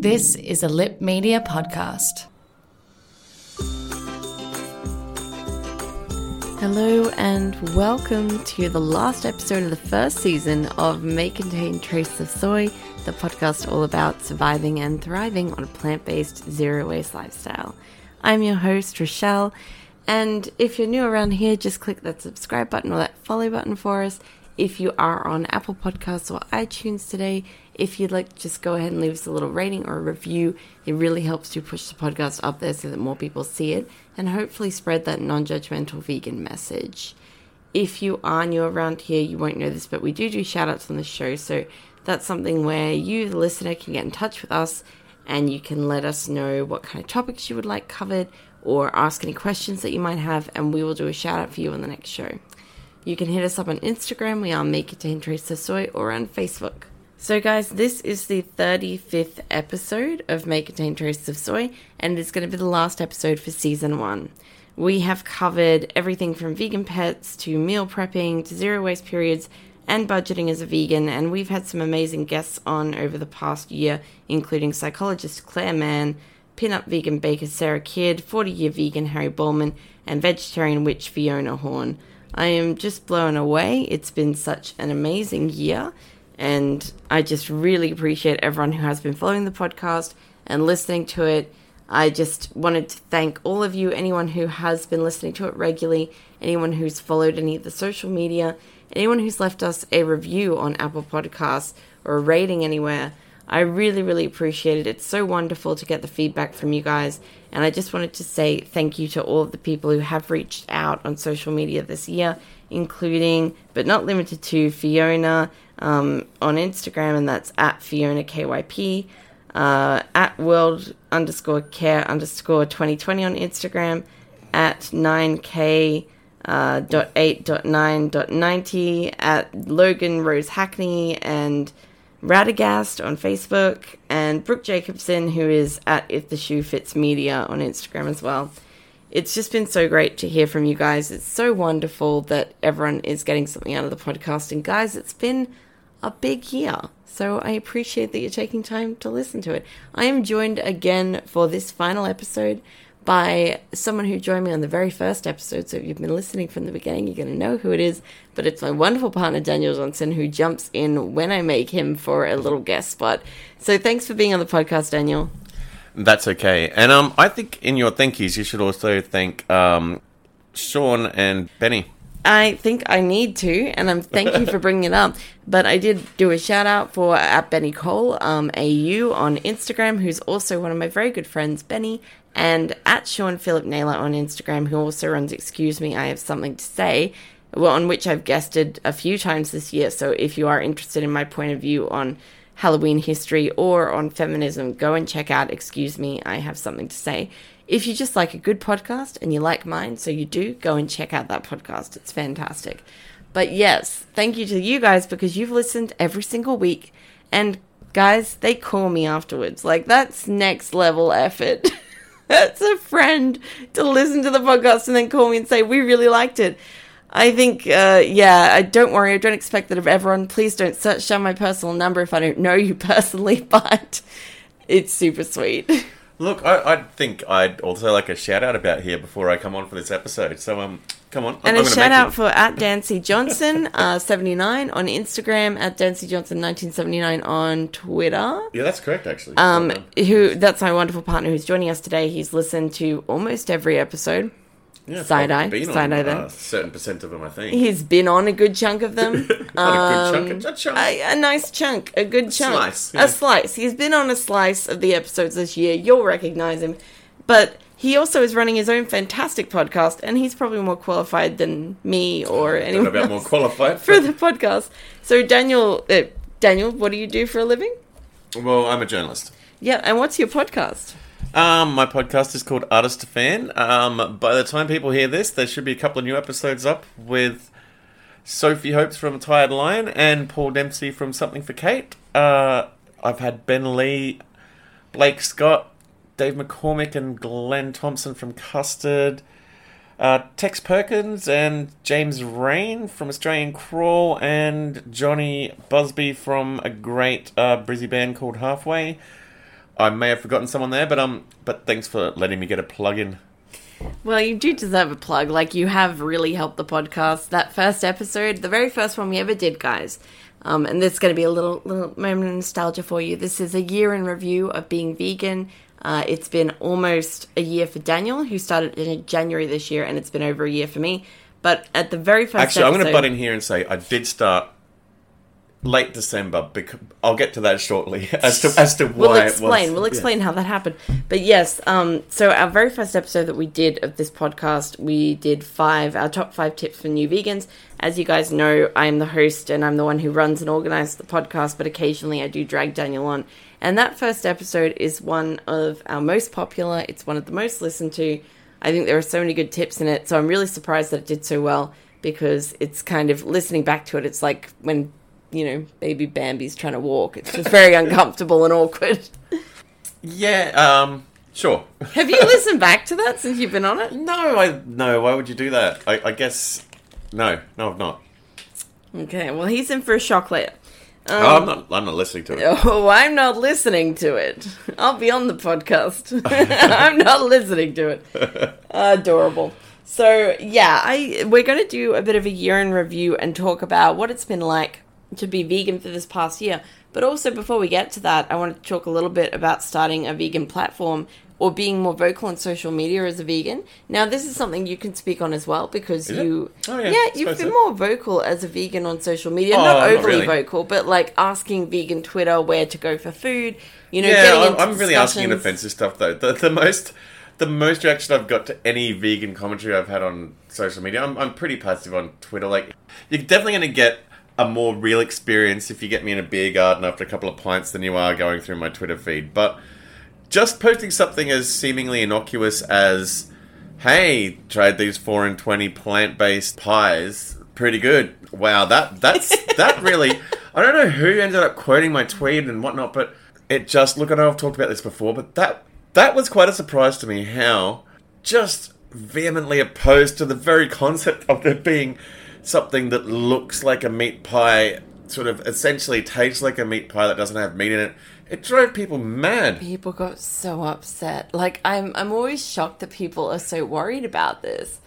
This is a Lip Media podcast. Hello and welcome to the last episode of the first season of May Contain Trace of Soy, the podcast all about surviving and thriving on a plant based zero waste lifestyle. I'm your host, Rochelle, and if you're new around here, just click that subscribe button or that follow button for us. If you are on Apple Podcasts or iTunes today, if you'd like, just go ahead and leave us a little rating or a review. It really helps to push the podcast up there so that more people see it and hopefully spread that non judgmental vegan message. If you are new around here, you won't know this, but we do do shout outs on the show. So that's something where you, the listener, can get in touch with us and you can let us know what kind of topics you would like covered or ask any questions that you might have, and we will do a shout out for you on the next show. You can hit us up on Instagram, we are Make It Trace of Soy, or on Facebook. So, guys, this is the 35th episode of May Contain Traces of Soy, and it's going to be the last episode for season one. We have covered everything from vegan pets to meal prepping to zero waste periods and budgeting as a vegan, and we've had some amazing guests on over the past year, including psychologist Clare Mann, pin-up vegan baker Sarah Kidd, 40-year vegan Harry Bowman, and vegetarian witch Fiona Horn. I am just blown away. It's been such an amazing year and I just really appreciate everyone who has been following the podcast and listening to it. I just wanted to thank all of you, anyone who has been listening to it regularly, anyone who's followed any of the social media, anyone who's left us a review on Apple Podcasts or a rating anywhere. I really, really appreciate it. It's so wonderful to get the feedback from you guys. And I just wanted to say thank you to all of the people who have reached out on social media this year, including, but not limited to, Fiona, um, on Instagram, and that's at Fiona KYP, uh, at world underscore care underscore 2020 on Instagram, at 9k uh, dot eight dot nine dot ninety at Logan Rose Hackney and Radagast on Facebook and Brooke Jacobson who is at If the Shoe Fits Media on Instagram as well. It's just been so great to hear from you guys. It's so wonderful that everyone is getting something out of the podcast. And guys, it's been a big year. So I appreciate that you're taking time to listen to it. I am joined again for this final episode by someone who joined me on the very first episode. So if you've been listening from the beginning, you're going to know who it is. But it's my wonderful partner, Daniel Johnson, who jumps in when I make him for a little guest spot. So thanks for being on the podcast, Daniel. That's okay. And um, I think in your thank yous, you should also thank um, Sean and Benny. I think I need to, and I'm thank you for bringing it up. But I did do a shout out for at Benny Cole um, AU on Instagram, who's also one of my very good friends, Benny, and at Sean Philip Naylor on Instagram, who also runs Excuse Me, I Have Something to Say, well, on which I've guested a few times this year. So if you are interested in my point of view on Halloween history or on feminism, go and check out Excuse Me, I Have Something to Say. If you just like a good podcast and you like mine, so you do, go and check out that podcast. It's fantastic. But yes, thank you to you guys because you've listened every single week. And guys, they call me afterwards. Like, that's next level effort. that's a friend to listen to the podcast and then call me and say, We really liked it. I think, uh, yeah, I don't worry. I don't expect that of everyone. Please don't search down my personal number if I don't know you personally, but it's super sweet. Look, I, I think I'd also like a shout out about here before I come on for this episode. So, um, come on. And I'm, a shout out for at Dancy Johnson uh, 79 on Instagram, at Dancy Johnson 1979 on Twitter. Yeah, that's correct, actually. Um, who that's my wonderful partner who's joining us today. He's listened to almost every episode. Yeah, side eye, been side on, eye uh, there. A certain percent of them, I think. He's been on a good chunk of them. Not a good Um, chunk, a chunk. a, a nice chunk, a good chunk, slice, yeah. a slice. He's been on a slice of the episodes this year. You'll recognize him, but he also is running his own fantastic podcast, and he's probably more qualified than me or anyone about more qualified. for the podcast. So, Daniel, uh, Daniel, what do you do for a living? well, I'm a journalist. Yeah, and what's your podcast? Um, my podcast is called Artist to Fan. Um, by the time people hear this, there should be a couple of new episodes up with Sophie Hopes from Tired Lion and Paul Dempsey from Something for Kate. Uh, I've had Ben Lee, Blake Scott, Dave McCormack, and Glenn Thompson from Custard. Uh, Tex Perkins and James Reyne from Australian Crawl, and Johnny Busby from a great uh, Brizzy band called Halfway. I may have forgotten someone there, but um, but thanks for letting me get a plug in. Well, you do deserve a plug. Like, you have really helped the podcast. That first episode, the very first one we ever did, guys. Um, and this is going to be a little little moment of nostalgia for you. This is a year in review of being vegan. Uh, it's been almost a year for Daniel, who started in January this year, and it's been over a year for me. But at the very first Actually, I'm going to butt in here and say I did start late December. Because I'll get to that shortly as to as to why We'll it was. explain. We'll explain how that happened. But yes, um, so our very first episode that we did of this podcast, we did five our top five tips for new vegans. As you guys know, I'm the host and I'm the one who runs and organizes the podcast. But occasionally, I do drag Daniel on. And that first episode is one of our most popular. It's one of the most listened to. I think there are so many good tips in it. So I'm really surprised that it did so well because it's kind of listening back to it. It's like when you know baby Bambi's trying to walk. It's just very uncomfortable and awkward. Yeah. Um. Sure. Have you listened back to that since you've been on it? no, I no. Why would you do that? I, I guess no. No, I've not. Okay, well, he's in for a shock later. oh, I'm not. I'm not listening to it. Oh, I'm not listening to it. I'll be on the podcast. I'm not listening to it. Adorable. So yeah, I we're going to do a bit of a year in review and talk about what it's been like to be vegan for this past year. But also before we get to that, I want to talk a little bit about starting a vegan platform or being more vocal on social media as a vegan. Now, this is something you can speak on as well because Is you, Oh, yeah, yeah, you've been so. more vocal as a vegan on social media. Oh, not not overly really. vocal, but like asking vegan Twitter where to go for food. You know, yeah, getting I'm, I'm really asking offensive stuff though. The, the most, the most reaction I've got to any vegan commentary I've had on social media, I'm, I'm pretty passive on Twitter. Like, you're definitely going to get a more real experience if you get me in a beer garden after a couple of pints than you are going through my Twitter feed. But just posting something as seemingly innocuous as, "Hey, tried these four and twenty plant-based pies, pretty good." Wow, that that's that really. I don't know who ended up quoting my tweet and whatnot, but it just look. I know I've talked about this before, but that that was quite a surprise to me. How just vehemently opposed to the very concept of there being something that looks like a meat pie, sort of essentially tastes like a meat pie that doesn't have meat in it. It drove people mad. People got so upset. Like I'm I'm always shocked that people are so worried about this.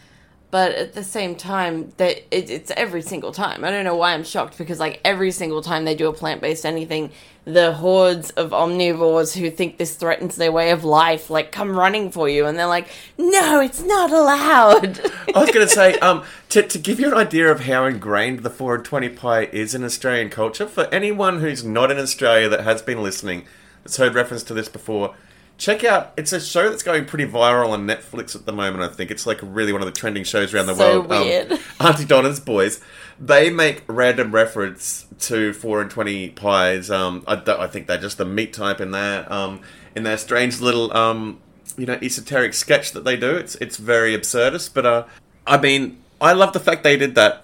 But at the same time, that it, it's every single time. I don't know why I'm shocked because like every single time they do a plant based anything, the hordes of omnivores who think this threatens their way of life like come running for you, and they're like, "No, it's not allowed." I was going to say, um, to, to give you an idea of how ingrained the 4 and 20 pie is in Australian culture, for anyone who's not in Australia that has been listening, that's heard reference to this before, check out, it's a show that's going pretty viral on Netflix at the moment, I think. It's like really one of the trending shows around the So world. Um, weird. Aunty Donna's Boys. They make random reference to 4 and 20 pies. Um, I, don't- I think they're just the meat type in there. Um, in their strange little, um, you know, esoteric sketch that they do. It's it's very absurdist, but uh, I mean, I love the fact they did that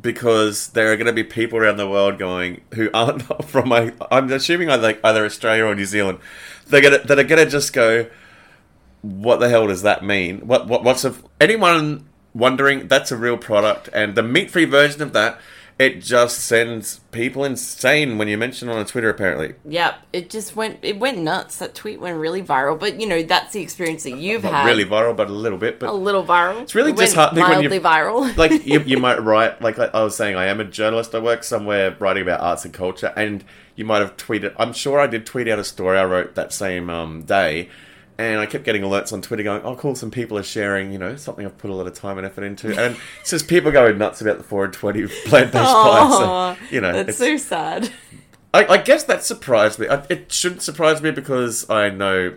because there are going to be people around the world going who aren't from my. I'm assuming either either Australia or New Zealand. They're gonna that are gonna just go. What the hell does that mean? What what what's a anyone wondering? That's a real product, and the meat-free version of that. It just sends people insane when you mention it on Twitter. Apparently, Yep, it just went it went nuts. That tweet went really viral. But you know, that's the experience that you've not had. really viral, but a little bit. But a little viral. It's really It disheartening when you- mildly viral. like you, you might write like I, I was saying i am a journalist i work somewhere writing about arts and culture and you might have tweeted i'm sure i did tweet out a story i wrote that same um, day and i kept getting alerts on twitter going oh cool some people are sharing you know something i've put a lot of time and effort into and it's just people going nuts about the 4 and 20 plant-based pie so, you know that's it's, so sad. I, I guess that surprised me I, it shouldn't surprise me because i know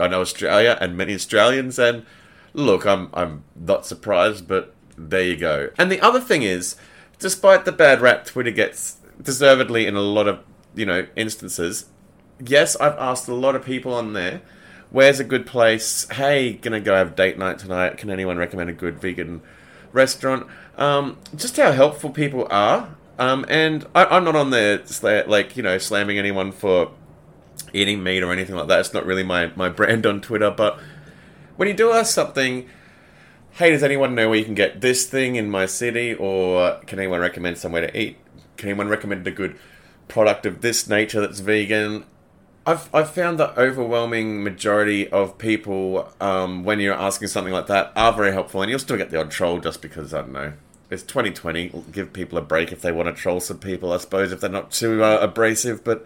I know Australia and many Australians, and look, I'm I'm not surprised, but there you go. And the other thing is, despite the bad rap Twitter gets, deservedly in a lot of you know instances, yes, I've asked a lot of people on there, where's a good place? Hey, gonna go have date night tonight? Can anyone recommend a good vegan restaurant? Um, just how helpful people are. Um, and I, I'm not on there like you know slamming anyone for eating meat or anything like that. It's not really my, my brand on Twitter. But when you do ask something, hey, does anyone know where you can get this thing in my city? Or can anyone recommend somewhere to eat? Can anyone recommend a good product of this nature that's vegan? I've, I've found the overwhelming majority of people, um, when you're asking something like that, are very helpful. And you'll still get the odd troll just because, I don't know, it's 2020. Give people a break if they want to troll some people, I suppose, if they're not too uh, abrasive. But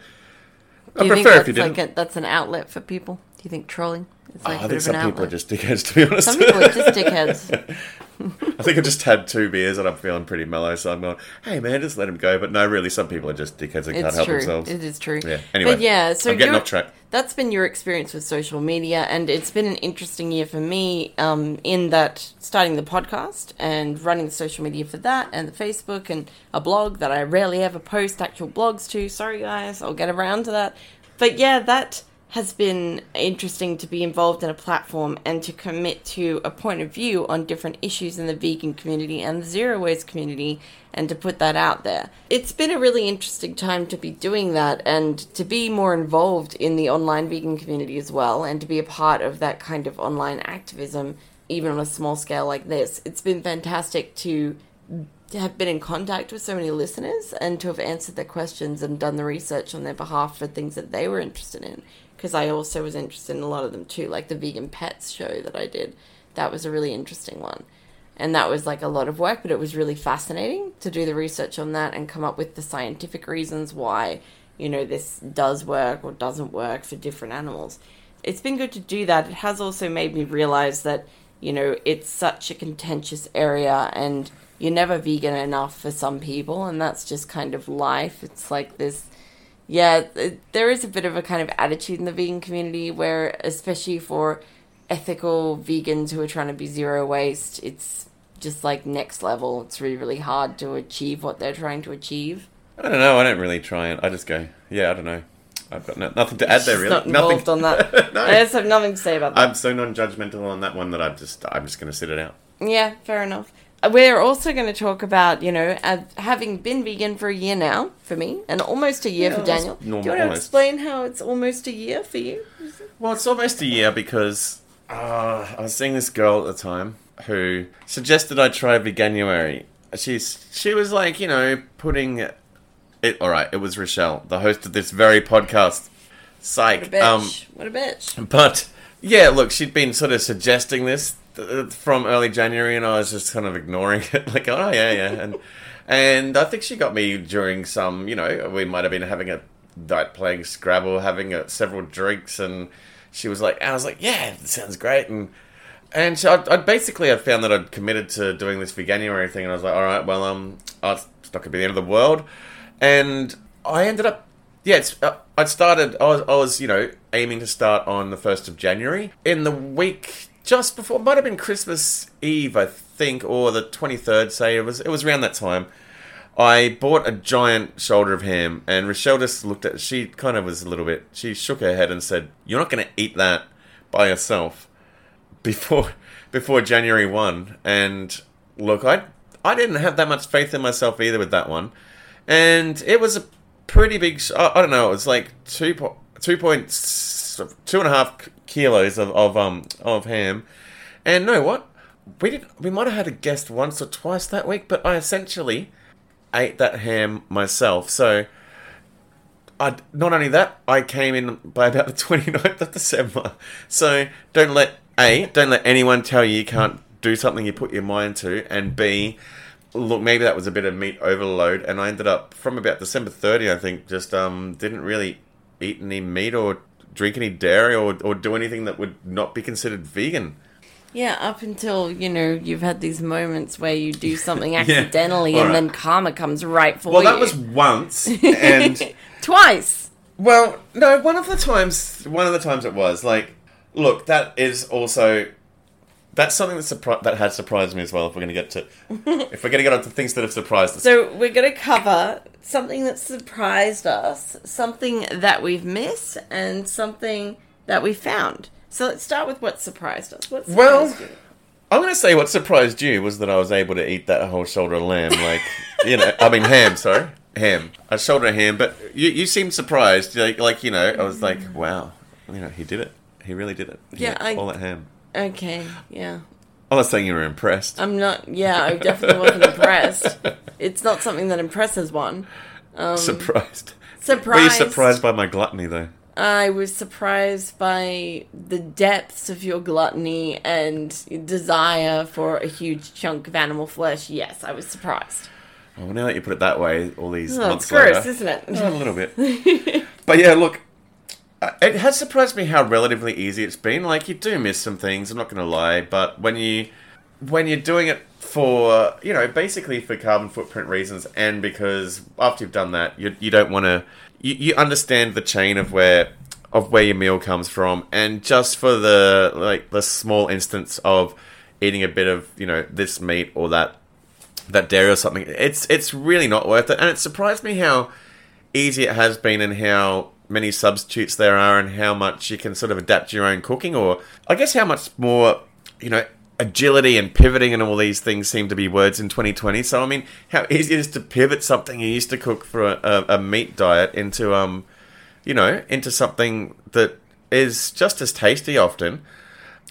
I prefer if you didn't. like a, that's an outlet for people? Do you think trolling is like Oh, I a bit think of an some people are just dickheads, to be honest. Some people are just dickheads. I think I just had two beers and I'm feeling pretty mellow, so I'm going, hey man, just let him go. But no, really, some people are just dickheads and can't It's help true. themselves. It is true. Yeah. Anyway, but yeah, so I'm getting off track. That's been your experience with social media, and it's been an interesting year for me. Um, in that starting the podcast and running the social media for that, and the Facebook and a blog that I rarely ever post actual blogs to. Sorry guys, I'll get around to that. But yeah, that has been interesting to be involved in a platform and to commit to a point of view on different issues in the vegan community and the zero waste community and to put that out there. It's been a really interesting time to be doing that and to be more involved in the online vegan community as well and to be a part of that kind of online activism even on a small scale like this. It's been fantastic to have been in contact with so many listeners and to have answered their questions and done the research on their behalf for things that they were interested in. Because I also was interested in a lot of them too, like the vegan pets show that I did. That was a really interesting one. And that was like a lot of work, but it was really fascinating to do the research on that and come up with the scientific reasons why, you know, this does work or doesn't work for different animals. It's been good to do that. It has also made me realize that, you know, it's such a contentious area and you're never vegan enough for some people, and that's just kind of life. It's like this yeah, there is a bit of a kind of attitude in the vegan community where, especially for ethical vegans who are trying to be zero waste, it's just like next level. It's really, really hard to achieve what they're trying to achieve. I don't know. I don't really try it. I just go, yeah, I don't know. I've got no, nothing to add there, really. not involved nothing. on that. no. I just have nothing to say about that. I'm so non-judgmental on that one that I'm just, I'm just going to sit it out. Yeah, fair enough. We're also going to talk about, you know, uh, having been vegan for a year now for me, and almost a year Yeah, for Daniel. normal, Do you want to almost. explain how it's almost a year for you? Well, it's almost a year because uh, I was seeing this girl at the time who suggested I try veganuary. She's she was like, you know, putting it. All right, it was Rochelle, the host of this very podcast. Psych. What a bitch. Um, what a bitch. but yeah, look, she'd been sort of suggesting this from early January, and I was just kind of ignoring it, like, oh yeah, yeah, and and I think she got me during some, you know, we might have been having a night playing Scrabble, having a, several drinks, and she was like, I was like, yeah, sounds great, and and so I'd, I'd basically I found that I'd committed to doing this veganuary thing, and I was like, all right, well, um, oh, it's not gonna be the end of the world, and I ended up yeah, it's, uh, I started. I was, I was, you know, aiming to start on the first of January. In the week just before, might have been Christmas Eve, I think, or the twenty third. Say it was. It was around that time. I bought a giant shoulder of ham, and Rochelle just looked at. She kind of was a little bit. She shook her head and said, "You're not going to eat that by yourself before before January one." And look, I I didn't have that much faith in myself either with that one, and it was a pretty big. I, I don't know. It was like two two two and a half kilos of, of um of ham, and know what? We did. We might have had a guest once or twice that week, but I essentially ate that ham myself. So. I, not only that, I came in by about the 29th of December. So don't let A, don't let anyone tell you you can't do something you put your mind to, and B, look, maybe that was a bit of meat overload, and I ended up from about December 30, I think, just um didn't really eat any meat or drink any dairy or, or do anything that would not be considered vegan. Yeah, up until, you know, you've had these moments where you do something accidentally All and right. then karma comes right for Well, you. Well, that was once, and Twice! Well, no, one of the times, one of the times it was like, Look, that is also that's something that surpri- that has surprised me as well. If we're going to get to if we're going to get on to things that have surprised us. So we're going to cover something that surprised us, something that we've missed, and something that we found. So let's start with what surprised us. What surprised Well, you? I'm going to say what surprised you was that I was able to eat that whole shoulder of lamb. Like, you know, I mean ham. Sorry, ham. A shoulder of ham. But you you seemed surprised. Like, like you know, I was like, wow, you know, he did it. He really did it. He Yeah, I- all that ham. Okay, yeah. I'm not saying you were impressed. I'm not, yeah, I definitely wasn't impressed. It's not something that impresses one. surprised. Surprised. Were you surprised by my gluttony though? I was surprised by the depths of your gluttony and desire for a huge chunk of animal flesh. Yes, I was surprised. Well, now that you put it that way, all these Oh, months it's gross, later, isn't it? Oh, a little bit. but yeah, look, Uh, it has surprised me how relatively easy it's been. Like you do miss some things. I'm not going to lie, but when you when you're doing it for you know basically for carbon footprint reasons, and because after you've done that, you you don't want to you, you understand the chain of where of where your meal comes from, and just for the like the small instance of eating a bit of you know this meat or that that dairy or something. It's it's really not worth it, and it surprised me how easy it has been and how many substitutes there are and how much you can sort of adapt your own cooking, or I guess how much more you know agility and pivoting and all these things seem to be words in 2020. So I mean, how easy it is to pivot something you used to cook for a, a, a meat diet into um you know into something that is just as tasty often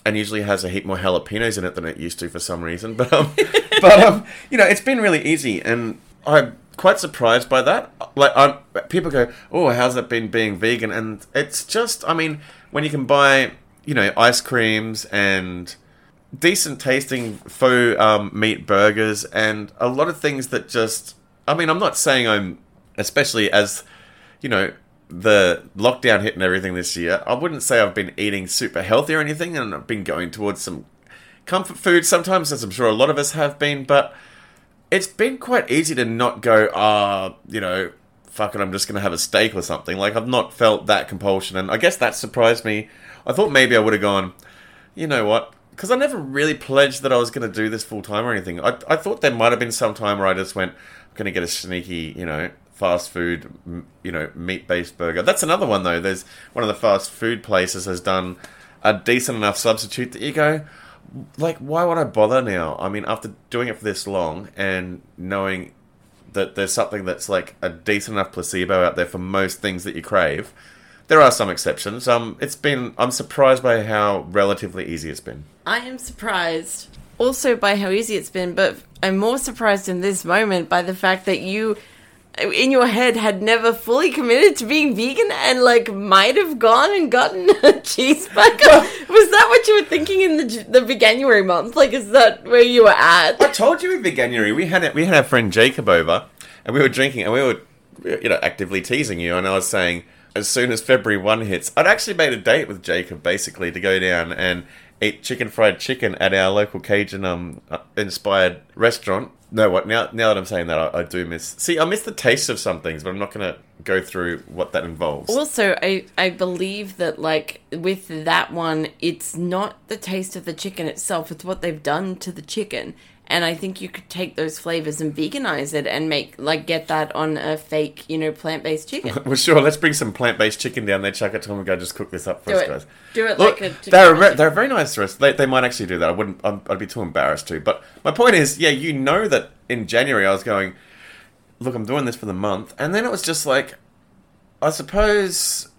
and usually has a heap more jalapenos in it than it used to for some reason. But um, but um, you know, it's been really easy, and I'm quite surprised by that. Like, I'm, people go, "Oh, how's it been being vegan?" And it's just, I mean, when you can buy, you know, ice creams and decent tasting faux um, meat burgers and a lot of things that just, I mean, I'm not saying I'm, especially as, you know, the lockdown hit and everything this year, I wouldn't say I've been eating super healthy or anything, and I've been going towards some comfort food sometimes, as I'm sure a lot of us have been, but it's been quite easy to not go, ah, you know, fuck it, I'm just going to have a steak or something. Like, I've not felt that compulsion, and I guess that surprised me. I thought maybe I would have gone, you know what? Because I never really pledged that I was going to do this full time or anything. I, I thought there might have been some time where I just went, I'm going to get a sneaky, you know, fast food, you know, meat based burger. That's another one though. There's one of the fast food places has done a decent enough substitute that you go, like, why would I bother now? I mean, after doing it for this long and knowing that there's something that's like a decent enough placebo out there for most things that you crave. There are some exceptions. Um, it's been. I'm surprised by how relatively easy it's been. I am surprised also by how easy it's been, but I'm more surprised in this moment by the fact that you, in your head, had never fully committed to being vegan and like might have gone and gotten a cheeseburger. Was that what you were thinking in the the Veganuary month? Like, is that where you were at? I told you in Veganuary we had we had our friend Jacob over, and we were drinking, and we were, you know, actively teasing you. And I was saying, as soon as February one hits, I'd actually made a date with Jacob basically to go down and eat chicken fried chicken at our local Cajun um uh, inspired restaurant. No, what now? Now that I'm saying that, I, I do miss. See, I miss the taste of some things, but I'm not going to go through what that involves. Also, I I believe that like with that one, it's not the taste of the chicken itself; it's what they've done to the chicken. And I think you could take those flavors and veganize it and make like get that on a fake, you know, plant based chicken. Well, sure. Let's bring some plant-based chicken down there. Chuck it to them and go. Just cook this up for Do us, it. guys. Do it Look, like a they're a they're a very nice restaurant. They, they might actually do that. I wouldn't. I'm, I'd be too embarrassed to. But my point is, yeah, you know that in January I was going. Look, I'm doing this for the month, and then it was just like, I suppose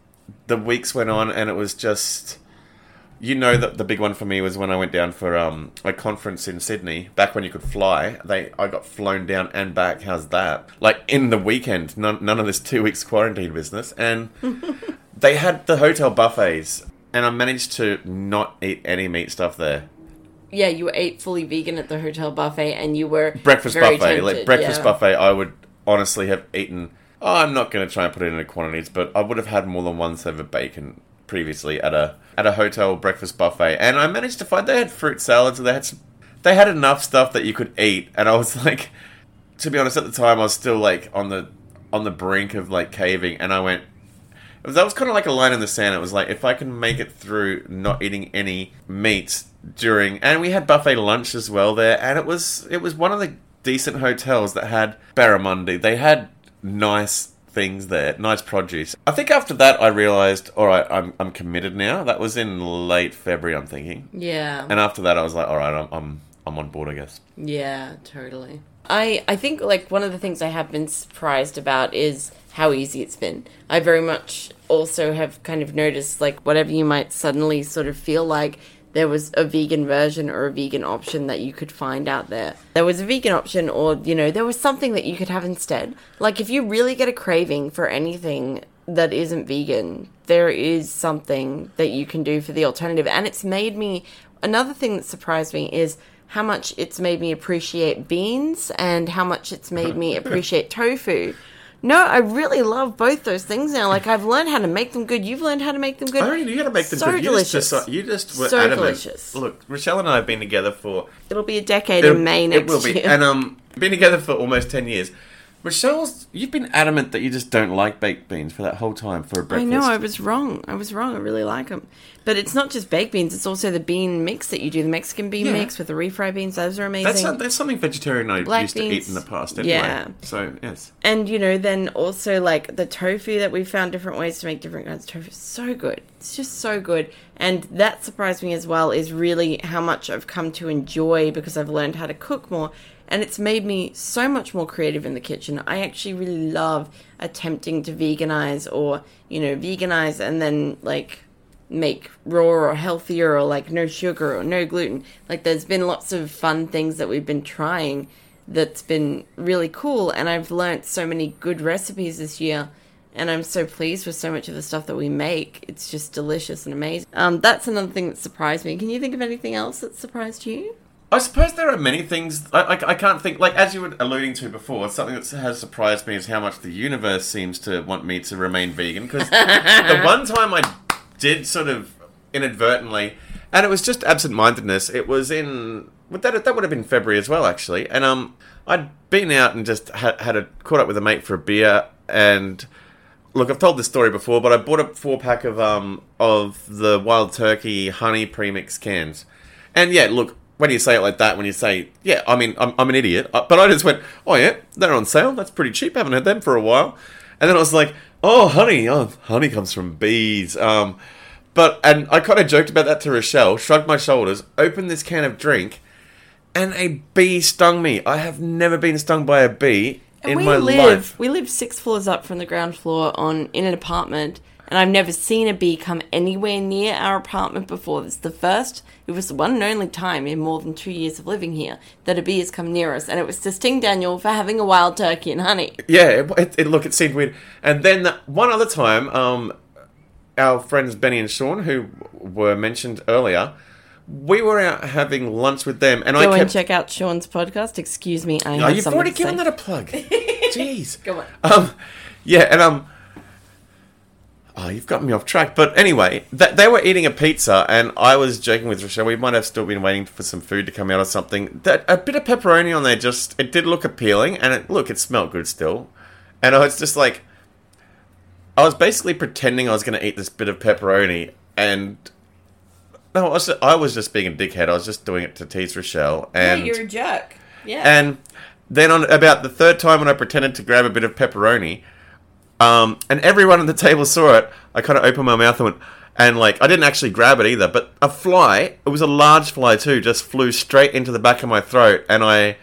the weeks went on, and it was just. You know that the big one for me was when I went down for um, a conference in Sydney. Back when you could fly, they I got flown down and back. How's that? Like in the weekend, none, none of this two weeks quarantine business. And they had the hotel buffets, and I managed to not eat any meat stuff there. yeah, you ate fully vegan at the hotel buffet, and you were Breakfast buffet, tempted, like breakfast yeah. buffet, I would honestly have eaten. Oh, I'm not going to try and put it into quantities, but I would have had more than one serve of bacon previously at a at a hotel breakfast buffet, and I managed to find they had fruit salads. They had some, they had enough stuff that you could eat, and I was like, to be honest, at the time I was still like on the on the brink of like caving, and I went. that was kind of like a line in the sand. It was like if I can make it through not eating any meat during, and we had buffet lunch as well there, and it was it was one of the decent hotels that had barramundi. They had nice things there, nice produce. I think after that I realized, all right, I'm I'm committed now. That was in late February, I'm thinking, Yeah. and after that I was like, all right, I'm I'm, I'm on board, I guess. Yeah, totally. I I think like one of the things I have been surprised about is how easy it's been. I very much also have kind of noticed like whatever you might suddenly sort of feel like there was a vegan version or a vegan option that you could find out there. There was a vegan option or you know, there was something that you could have instead. Like if you really get a craving for anything that isn't vegan, there is something that you can do for the alternative and it's made me another thing that surprised me is how much it's made me appreciate beans and how much it's made me appreciate tofu. No, I really love both those things now. Like I've learned how to make them good. You've learned how to make them good. I already knew how to make them so good. You delicious. just, you just were So adamant. delicious. Look, Rochelle and I have been together for It'll be a decade in May next year. it will be. year. And um, been together for almost ten years. Rochelle's, you've been adamant that you just don't like baked beans for that whole time for a breakfast. I know I was wrong. I was wrong. I really like them, but it's not just baked beans. It's also the bean mix that you do. The Mexican bean Yeah. mix with the refried beans. Those are amazing. That's, that's something vegetarian I Black used to eat in the past. Anyway. Yeah. So yes, And you know, then also like the tofu that we found different ways to make different kinds of tofu. So good. It's just so good. And that surprised me as well is really how much I've come to enjoy because I've learned how to cook more. And it's made me so much more creative in the kitchen. I actually really love attempting to veganize or, you know, veganize and then like make raw or healthier or like no sugar or no gluten. Like there's been lots of fun things that we've been trying that's been really cool and I've learnt so many good recipes this year and I'm so pleased with so much of the stuff that we make. It's just delicious and amazing. Um, that's another thing that surprised me. Can you think of anything else that surprised you? I suppose there are many things. I, I, I can't think. Like as you were alluding to before, something that has surprised me is how much the universe seems to want me to remain vegan. Because the one time I did sort of inadvertently, and it was just absent-mindedness. It was in that that would have been February as well, actually. And um, I'd been out and just had had a caught up with a mate for a beer and. Look, I've told this story before, but I bought a four pack of um of the wild turkey honey premix cans, and yeah, look, when you say it like that, when you say, yeah, I mean, I'm, I'm an idiot, Uh, but I just went, oh yeah, they're on sale. That's pretty cheap. I haven't had them for a while, and then I was like, oh honey, oh honey comes from bees. Um, but and I kind of joked about that to Rochelle, shrugged my shoulders, opened this can of drink, and a bee stung me. I have never been stung by a bee in we my live life. we live six floors up from the ground floor on in an apartment and I've never seen a bee come anywhere near our apartment before. It's the first, it was the one and only time in more than two years of living here that a bee has come near us, and it was to sting Daniel for having a wild turkey and honey. Yeah, it, it, it- look, it seemed weird. And then one other time, um, our friends Benny and Sean, who were mentioned earlier, we were out having lunch with them, and Go I and kept. check out Sean's podcast. Excuse me, I Oh, you've already given that a plug. Jeez. Go on. Um, yeah, and um, oh, you've got me off track. But anyway, th- they were eating a pizza, and I was joking with Rochelle. We might have still been waiting for some food to come out or something. That a bit of pepperoni on there just it did look appealing, and it look it smelled good still. And I was just like, I was basically pretending I was going to eat this bit of pepperoni, and no, I was, I was just being a dickhead. I was just doing it to tease Rochelle, and yeah, you're a jerk. Yeah. and then on about the third time when I pretended to grab a bit of pepperoni, um, and everyone at the table saw it, I kind of opened my mouth and went, and like I didn't actually grab it either, but a fly, it was a large fly too, just flew straight into the back of my throat, and I.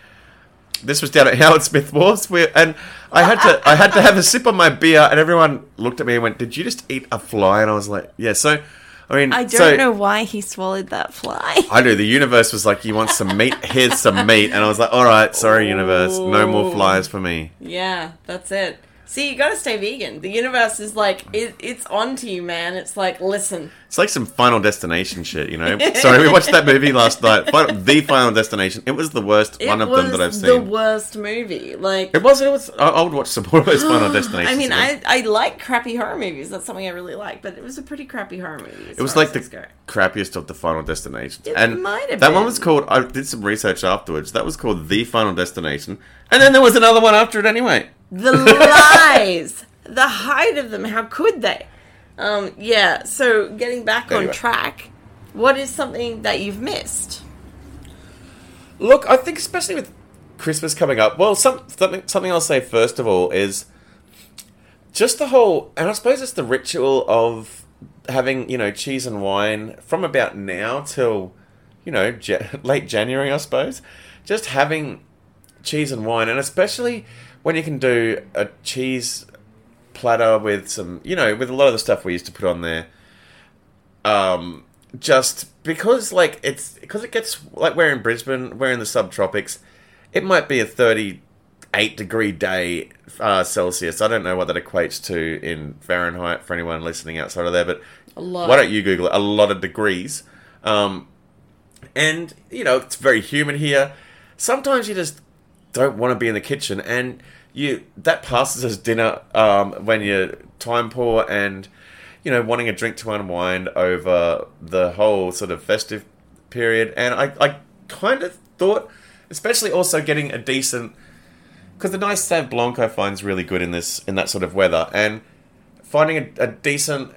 This was down at Howard Smith Wharf, where, and I had to I had to have a sip on my beer, and everyone looked at me and went, "Did you just eat a fly?" And I was like, "Yeah." So, I mean, I don't so, know why he swallowed that fly. I do. The universe was like, "You want some meat? Here's some meat," and I was like, "All right, sorry, universe, no more flies for me." Yeah, that's it. See, you gotta stay vegan. The universe is like, it, it's on to you, man. It's like, listen. It's like some Final Destination shit, you know. Sorry, we watched that movie last night. Final, the Final Destination. It was the worst It one of them that I've seen. the worst movie. Like, It was. It was. I, I would watch some more of those Final Destinations. I mean. I, I like crappy horror movies. That's something I really like. But it was a pretty crappy horror movie. It was like the go. crappiest of the Final Destinations. It and might have that one was called. I did some research afterwards. That was called the Final Destination, and then there was another one after it anyway. The lies, the height of them. How could they? Um, yeah. So getting back Anyway. on track, what is something that you've missed? Look, I think especially with Christmas coming up, well, some, something something I'll say first of all is just the whole, and I suppose it's the ritual of having you know cheese and wine from about now till you know ja- late January, I suppose. Just having cheese and wine, and especially when you can do a cheese platter with some, you know, with a lot of the stuff we used to put on there. Um, just because like it's because it gets like we're in Brisbane, we're in the subtropics. It might be a thirty-eight degree day uh, Celsius. I don't know what that equates to in Fahrenheit for anyone listening outside of there, but why don't you Google it? A lot of degrees. Um, and you know it's very humid here. Sometimes you just don't want to be in the kitchen, and you that passes as dinner um, when you're time poor and you know wanting a drink to unwind over the whole sort of festive period. And I, I kind of thought, especially also getting a decent because the nice Sauv Blanc I find is really good in this in that sort of weather, and finding a, a decent,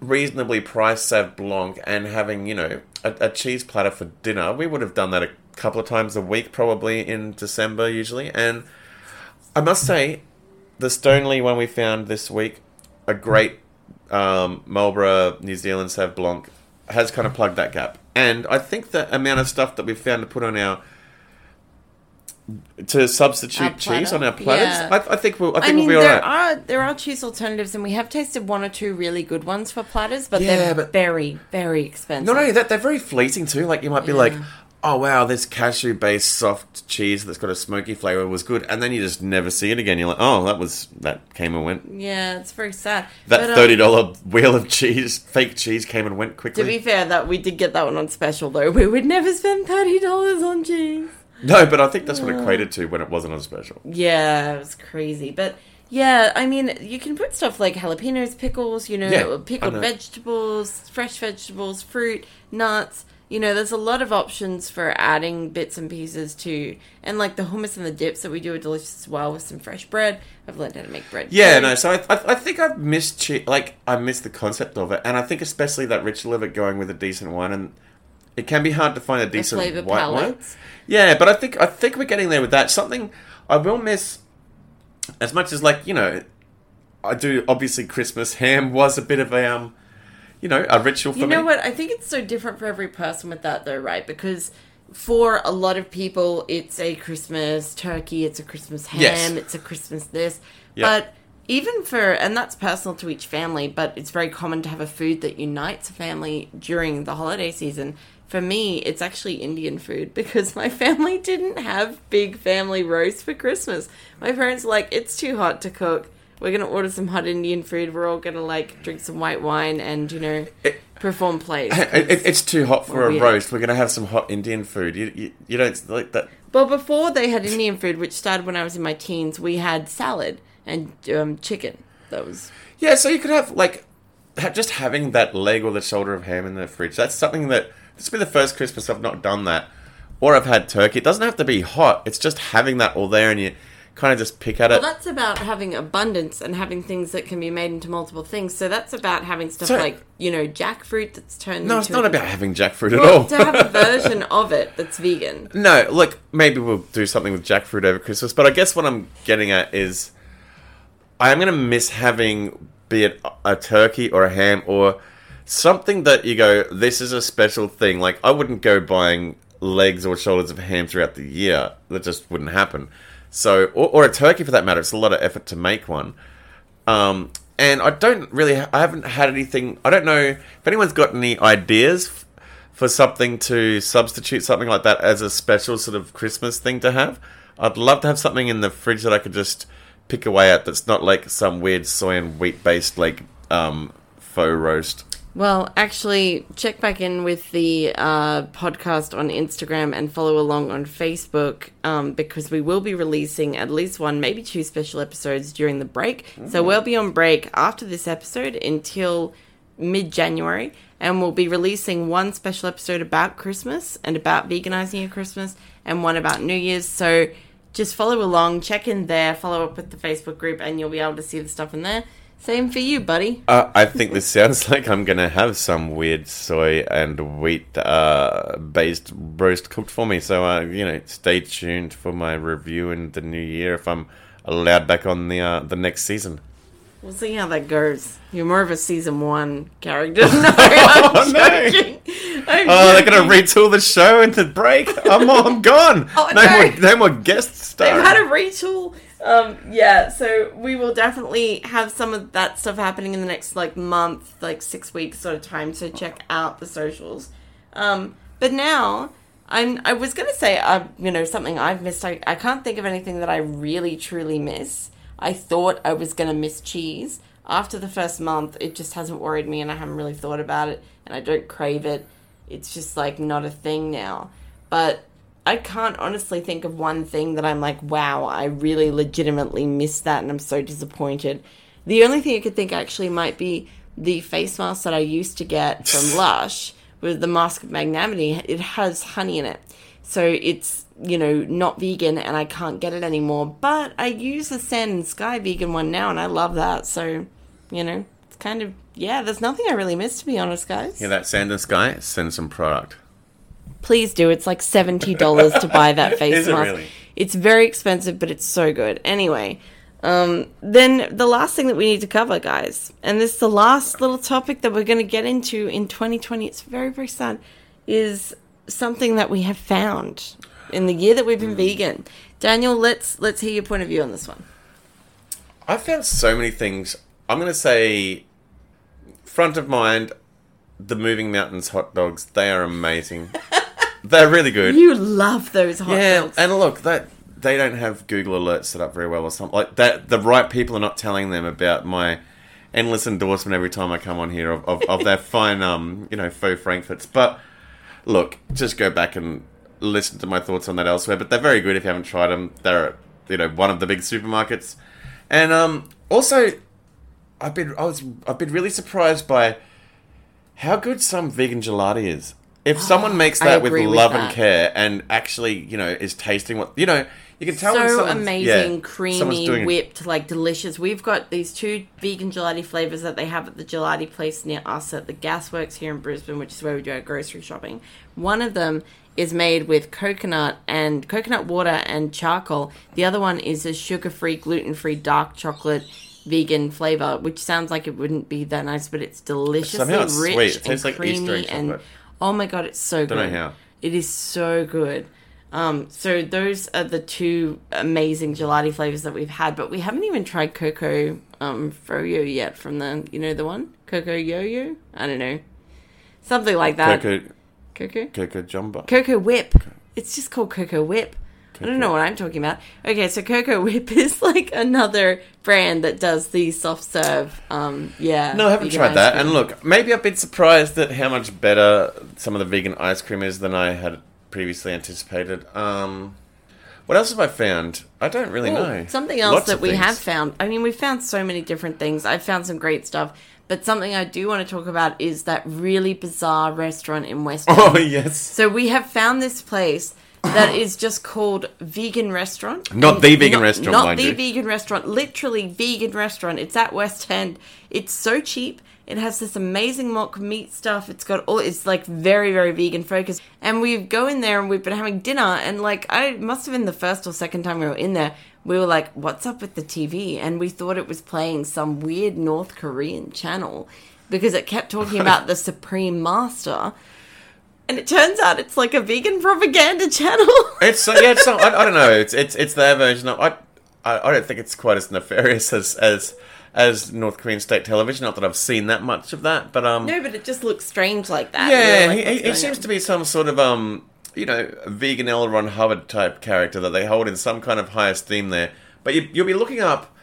reasonably priced Sauv Blanc and having you know a, a cheese platter for dinner. We would have done that a couple of times a week, probably in December usually. And I must say, the Stoneleigh one we found this week, a great um, Marlborough New Zealand Sauv Blanc, has kind of plugged that gap. And I think the amount of stuff that we've found to put on our to substitute cheese on our platters, Yeah. I, I think we'll. I I, think mean, we'll be there are there are cheese alternatives, and we have tasted one or two really good ones for platters, but Yeah, they're but- very very expensive. Not only that, they're very fleeting too. Like you might be Yeah. like, "Oh wow, this cashew-based soft cheese that's got a smoky flavor was good," and then you just never see it again. You're like, "Oh, that was that came and went." Yeah, it's very sad. That But, um, thirty dollar wheel of cheese, fake cheese, came and went quickly. To be fair, that we did get that one on special though. We would never spend thirty dollars on cheese. no, but I think that's what it equated to when it wasn't on special. Yeah, it was crazy. But yeah, I mean, you can put stuff like jalapenos, pickles, you know, Yeah, pickled know. vegetables, fresh vegetables, fruit, nuts. You know, there's a lot of options for adding bits and pieces to, and like the hummus and the dips that we do are delicious as well with some fresh bread. I've learned how to make bread. Yeah, too. no. So I, I, I think I've missed che- like I missed the concept of it, and I think especially that ritual of it going with a decent wine, and it can be hard to find a decent white wine. Yeah, but I think I think we're getting there with that. Something I will miss as much as like you know, I do. Obviously, Christmas ham was a bit of a um, you know, a ritual for You know me. what? I think it's so different for every person with that, though, right? Because for a lot of people, it's a Christmas turkey, it's a Christmas ham, Yes. it's a Christmas this. Yeah. But even for, and that's personal to each family, but it's very common to have a food that unites a family during the holiday season. For me, it's actually Indian food because my family didn't have big family roast for Christmas. My parents like, it's too hot to cook. We're gonna order some hot Indian food. We're all gonna like drink some white wine and you know It- perform plays. It, it- it's too hot for a roast. We're gonna have some hot Indian food. You, you, you don't like that. Well, before they had Indian food, which started when I was in my teens, we had salad and um, chicken. That was Yeah, so you could have like just having that leg or the shoulder of ham in the fridge. That's something that this will be the first Christmas I've not done that, or I've had turkey. It doesn't have to be hot. It's just having that all there, and you kind of just pick at it. well. it. That's about having abundance and having things that can be made into multiple things. So that's about having stuff So- like you know jackfruit that's turned. no, it's not a- about having jackfruit at Well, all. to have a version of it that's vegan. No, look, maybe we'll do something with jackfruit over Christmas, but I guess what I'm getting at is I am going to miss having, be it a turkey or a ham or something that you go, this is a special thing. Like, I wouldn't go buying legs or shoulders of ham throughout the year. That just wouldn't happen. So, or, or a turkey for that matter. It's a lot of effort to make one. Um, and I don't really, I haven't had anything, I don't know if anyone's got any ideas f- for something to substitute something like that as a special sort of Christmas thing to have. I'd love to have something in the fridge that I could just pick away at that's not like some weird soy and wheat based like um, faux roast. Well, actually, check back in with the uh, podcast on Instagram and follow along on Facebook um, because we will be releasing at least one, maybe two special episodes during the break. So we'll be on break after this episode until mid January, and we'll be releasing one special episode about Christmas and about veganizing your Christmas, and one about New Year's. So just follow along, check in there, follow up with the Facebook group, and you'll be able to see the stuff in there. Same for you, buddy. Uh, I think this sounds like I'm gonna have some weird soy and wheat uh, based roast cooked for me. So uh, you know, stay tuned for my review in the new year if I'm allowed back on the uh, the next season. We'll see how that goes. You're more of a season one character. No, I'm Oh, no. I'm Oh, they're gonna retool the show into break. I'm, I'm gone. Oh, no, no. more, no more guest stars. They've had a retool. Um, yeah, so we will definitely have some of that stuff happening in the next like month, like six weeks sort of time. So check out the socials. Um, but now I'm. I was gonna say, uh, you know, something I've missed. I, I can't think of anything that I really truly miss. I thought I was gonna miss cheese. After the first month, it just hasn't worried me, and I haven't really thought about it, and I don't crave it. It's just like not a thing now. But I can't honestly think of one thing that I'm like, wow, I really legitimately missed that and I'm so disappointed. The only thing I could think actually might be the face mask that I used to get from Lush with the Mask of Magnanimity. It has honey in it. So it's, you know, not vegan and I can't get it anymore. But I use the Sand and Sky vegan one now and I love that. So, you know, it's kind of, yeah, there's nothing I really miss to be honest, guys. Yeah, that Sand and Sky, send some product. Please do. It's like seventy dollars to buy that face Is it mask. really? It's very expensive, but it's so good. Anyway, um, then the last thing that we need to cover, guys, and this is the last little topic that we're going to get into in 2020. It's very very sad. Is something that we have found in the year that we've been Hmm. vegan. Daniel, let's let's hear your point of view on this one. I found so many things. I'm going to say, front of mind, the Moving Mountains hot dogs. They are amazing. They're really good. You love those hot yeah, dogs. and look, that they don't have Google alerts set up very well or something like that. The right people are not telling them about my endless endorsement every time I come on here of, of, of their fine, um, you know, faux frankfurts. But look, just go back and listen to my thoughts on that elsewhere. But they're very good if you haven't tried them. They're at, you know one of the big supermarkets, and um, also I've been I was I've been really surprised by how good some vegan gelati is. If someone makes that with agree with love that. and care and actually, you know, is tasting what you know, you can tell when so someone's- amazing, yeah, someone's creamy, doing whipped, like delicious. We've got these two vegan gelati flavors that they have at the gelati place near us at the Gasworks here in Brisbane, which is where we do our grocery shopping. One of them is made with coconut and coconut water and charcoal. The other one is a sugar-free, gluten-free dark chocolate vegan flavor, which sounds like it wouldn't be that nice, but it's deliciously Somehow it's rich sweet. It and like Easter creamy egg and chocolate. Oh my god, it's so Don't know good. how. It is so good. Um, so those are the two amazing gelati flavors that we've had, but we haven't even tried cocoa um, froyo yet from the you know the one cocoa yo-yo. I don't know, something like that. Cocoa, Cocoa, Cocoa Jumbo. cocoa whip. It's just called cocoa whip. I don't know what I'm talking about. Okay, so CocoWhip is like another brand that does the soft serve. Um, yeah. No, I haven't tried that. And look, maybe I've been surprised at how much better some of the vegan ice cream is than I had previously anticipated. Um, what else have I found? I don't really Ooh, know. Something else Lots that we things. have found. I mean, we've found so many different things. I've found some great stuff. But something I do want to talk about is that really bizarre restaurant in West End. Oh yes, So we have found this place that is just called Vegan Restaurant. Not the vegan not- restaurant, Not the you. vegan restaurant. Literally vegan restaurant. It's at West End. It's so cheap. It has this amazing mock meat stuff. It's got all. It's like very very vegan focused. And we go in there and we've been having dinner. And like I must have been the first or second time we were in there. We were like, "What's up with the TV?" And we thought it was playing some weird North Korean channel because it kept talking about the Supreme Master. And it turns out it's like a vegan propaganda channel. it's uh, yeah. It's not, I, I don't know. It's it's it's their version of. I, I I don't think it's quite as nefarious as as as North Korean state television. Not that I've seen that much of that, but um. no, but it just looks strange like that. Yeah, like, he, he, he seems on? to be some sort of um, you know, vegan L. Ron Hubbard type character that they hold in some kind of high esteem there. But you, you'll be looking up,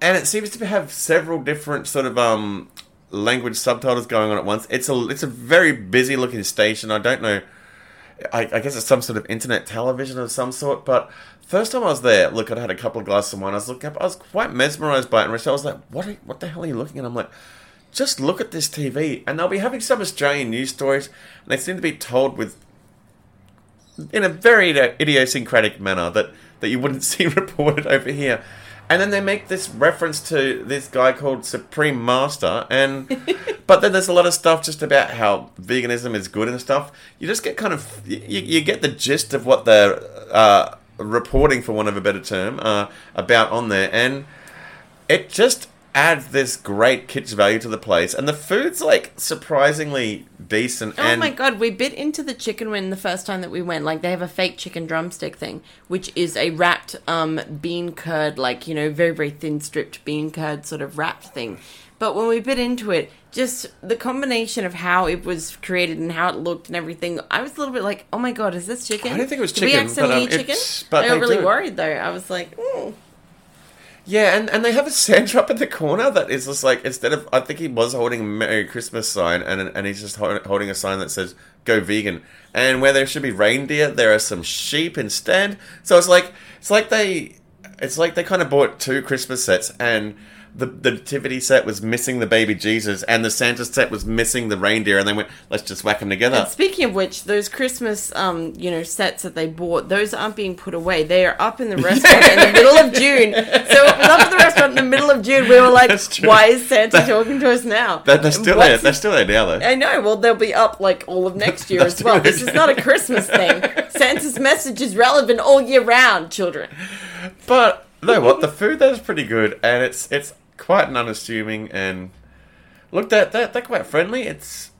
and it seems to have several different sort of um language subtitles going on at once. It's a it's a very busy looking station. I don't know. I, I guess it's some sort of internet television of some sort. But first time I was there, look, I'd had a couple of glasses of wine. I was looking up. I was quite mesmerized by it. And Rochelle was like, "What? What the hell are you looking at?" I'm like, "Just look at this TV." And they'll be having some Australian news stories, and they seem to be told with in a very idiosyncratic manner that that you wouldn't see reported over here. And then they make this reference to this guy called Supreme Master, and but then there's a lot of stuff just about how veganism is good and stuff. You just get kind of you, you get the gist of what they're uh, reporting, for want of a better term, uh, about on there, and it just adds this great kitsch value to the place, and the food's like surprisingly decent. Oh my god, we bit into the chicken wing the first time that we went. Like they have a fake chicken drumstick thing, which is a wrapped um, bean curd, like you know, very very thin stripped bean curd sort of wrapped thing. But when we bit into it, just the combination of how it was created and how it looked and everything, I was a little bit like, "Oh my god, is this chicken?" I don't think it was Did we chicken, accidentally but, um, eat chicken? it's- but I got really do worried though. I was like, "Ooh." Yeah, and, and they have a Santa up in the corner that is just like instead of I think he was holding a Merry Christmas sign and and he's just hol- holding a sign that says "Go vegan." And where there should be reindeer, there are some sheep instead. So it's like it's like they it's like they kind of bought two Christmas sets and. The, the nativity set was missing the baby Jesus, and the Santa set was missing the reindeer, and they went, "Let's just whack them together." And speaking of which, those Christmas, um, you know, sets that they bought, those aren't being put away. They are up in the restaurant in the middle of June. So it was up in the restaurant in the middle of June. We were like, why is Santa talking to us now? They're, they're still What's there. They're still there now, though. I know. Well, they'll be up like all of next year as well. This is not a Christmas thing. Santa's message is relevant all year round, children. But no, what the food there is pretty good, and it's it's quite an unassuming, and look, they're, they're, they're quite friendly. It's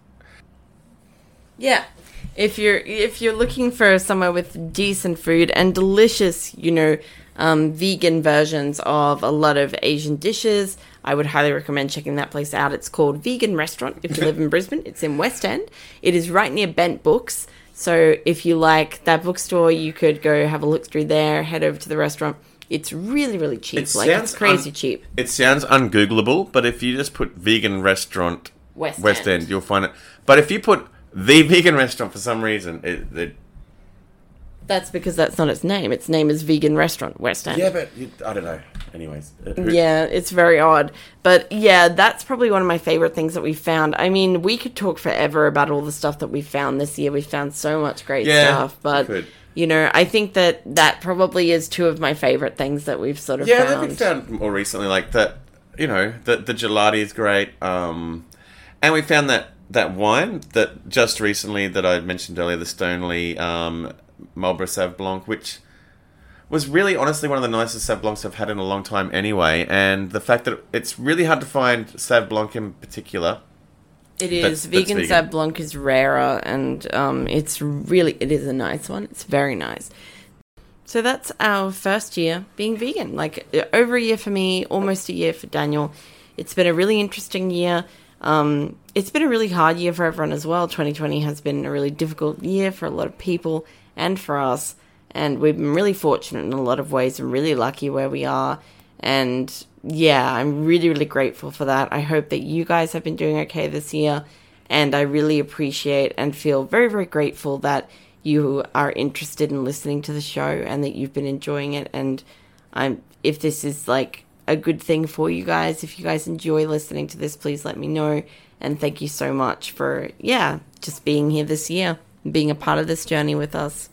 Yeah. If you're if you're looking for somewhere with decent food and delicious, you know, um, vegan versions of a lot of Asian dishes, I would highly recommend checking that place out. It's called Vegan Restaurant. If you live in Brisbane, it's in West End. It is right near Bent Books. So if you like that bookstore, you could go have a look through there. Head over to the restaurant. It's really really cheap. It like it's sounds crazy un- cheap. it sounds ungoogleable, but if you just put vegan restaurant West West End. End, you'll find it. But if you put the vegan restaurant for some reason, it, it That's because that's not its name. Its name is Vegan Restaurant West End. yeah, but you, I don't know. Anyways, uh, who- Yeah, it's very odd. But yeah, that's probably one of my favorite things that we found. I mean, we could talk forever about all the stuff that we found this year. We found so much great Yeah, stuff. But, we could. You know, I think that that probably is two of my favorite things that we've sort of Yeah, that found. we found more recently, like that. You know, the the gelati is great, um, and we found that that wine that just recently that I mentioned earlier, the Stoneleigh um, Marlborough Sauv Blanc, which was really honestly one of the nicest Sauv Blancs I've had in a long time, anyway. And the fact that it's really hard to find Sauv Blanc in particular. It That's- is. that's vegan vegan. Sauv Blanc is rarer and um, it's really, it is a nice one. It's very nice. So that's our first year being vegan. Like uh, over a year for me, almost a year for Daniel. It's been a really interesting year. Um, it's been a really hard year for everyone as well. 2020 has been a really difficult year for a lot of people and for us. And we've been really fortunate in a lot of ways and really lucky where we are. And yeah, I'm really, really grateful for that. I hope that you guys have been doing okay this year. And I really appreciate and feel very, very grateful that you are interested in listening to the show and that you've been enjoying it. And I'm, if this is like a good thing for you guys, if you guys enjoy listening to this, please let me know. And thank you so much for, yeah, just being here this year, being a part of this journey with us.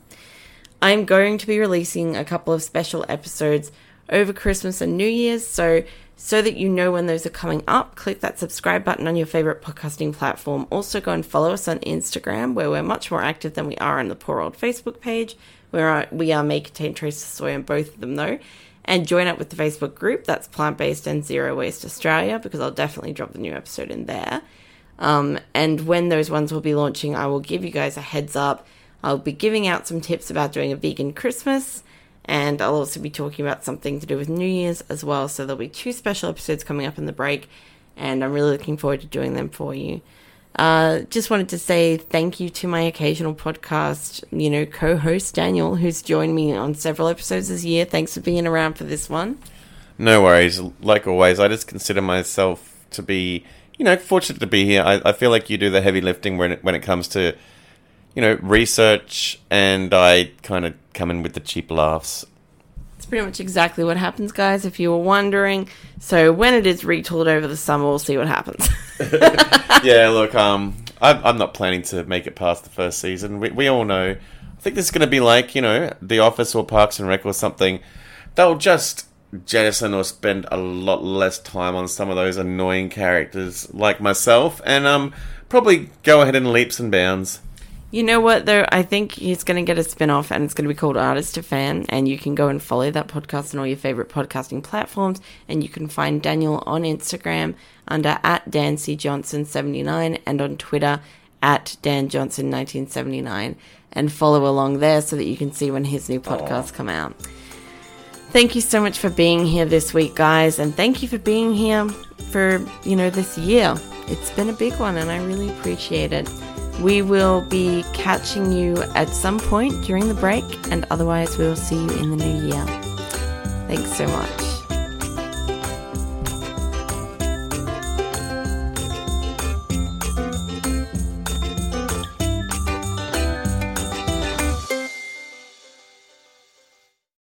I'm going to be releasing a couple of special episodes over Christmas and New Year's. So, so that you know when those are coming up, click that subscribe button on your favorite podcasting platform. Also, go and follow us on Instagram, where we're much more active than we are on the poor old Facebook page, where we are may contain traces of soy on both of them, though. And join up with the Facebook group that's plant based and zero waste Australia, because I'll definitely drop the new episode in there. Um, and when those ones will be launching, I will give you guys a heads up. I'll be giving out some tips about doing a vegan Christmas, and I'll also be talking about something to do with New Year's as well. So there'll be two special episodes coming up in the break, and I'm really looking forward to doing them for you. Uh, just wanted to say thank you to my occasional podcast, you know, co-host Daniel, who's joined me on several episodes this year. Thanks for being around for this one. No worries. Like always, I just consider myself to be, you know, fortunate to be here. I, I feel like you do the heavy lifting when it, when it comes to, you know, research, and I kind of come in with the cheap laughs. It's pretty much exactly what happens, guys, if you were wondering. So when it is retooled over the summer, we'll see what happens. yeah, look, um, I'm, I'm not planning to make it past the first season. We, we all know. I think this is going to be like, you know, The Office or Parks and Rec or something. They'll just jettison or spend a lot less time on some of those annoying characters like myself, and um, probably go ahead in leaps and bounds. You know what, though? I think he's going to get a spin off and it's going to be called Artist to Fan. And you can go and follow that podcast on all your favorite podcasting platforms. And you can find Daniel on Instagram under at Dan C. Johnson79 and on Twitter at Dan Johnson1979. And follow along there so that you can see when his new podcasts come out. Thank you so much for being here this week, guys. And thank you for being here for, you know, this year. It's been a big one and I really appreciate it. We will be catching you at some point during the break, and otherwise, we will see you in the new year. Thanks so much.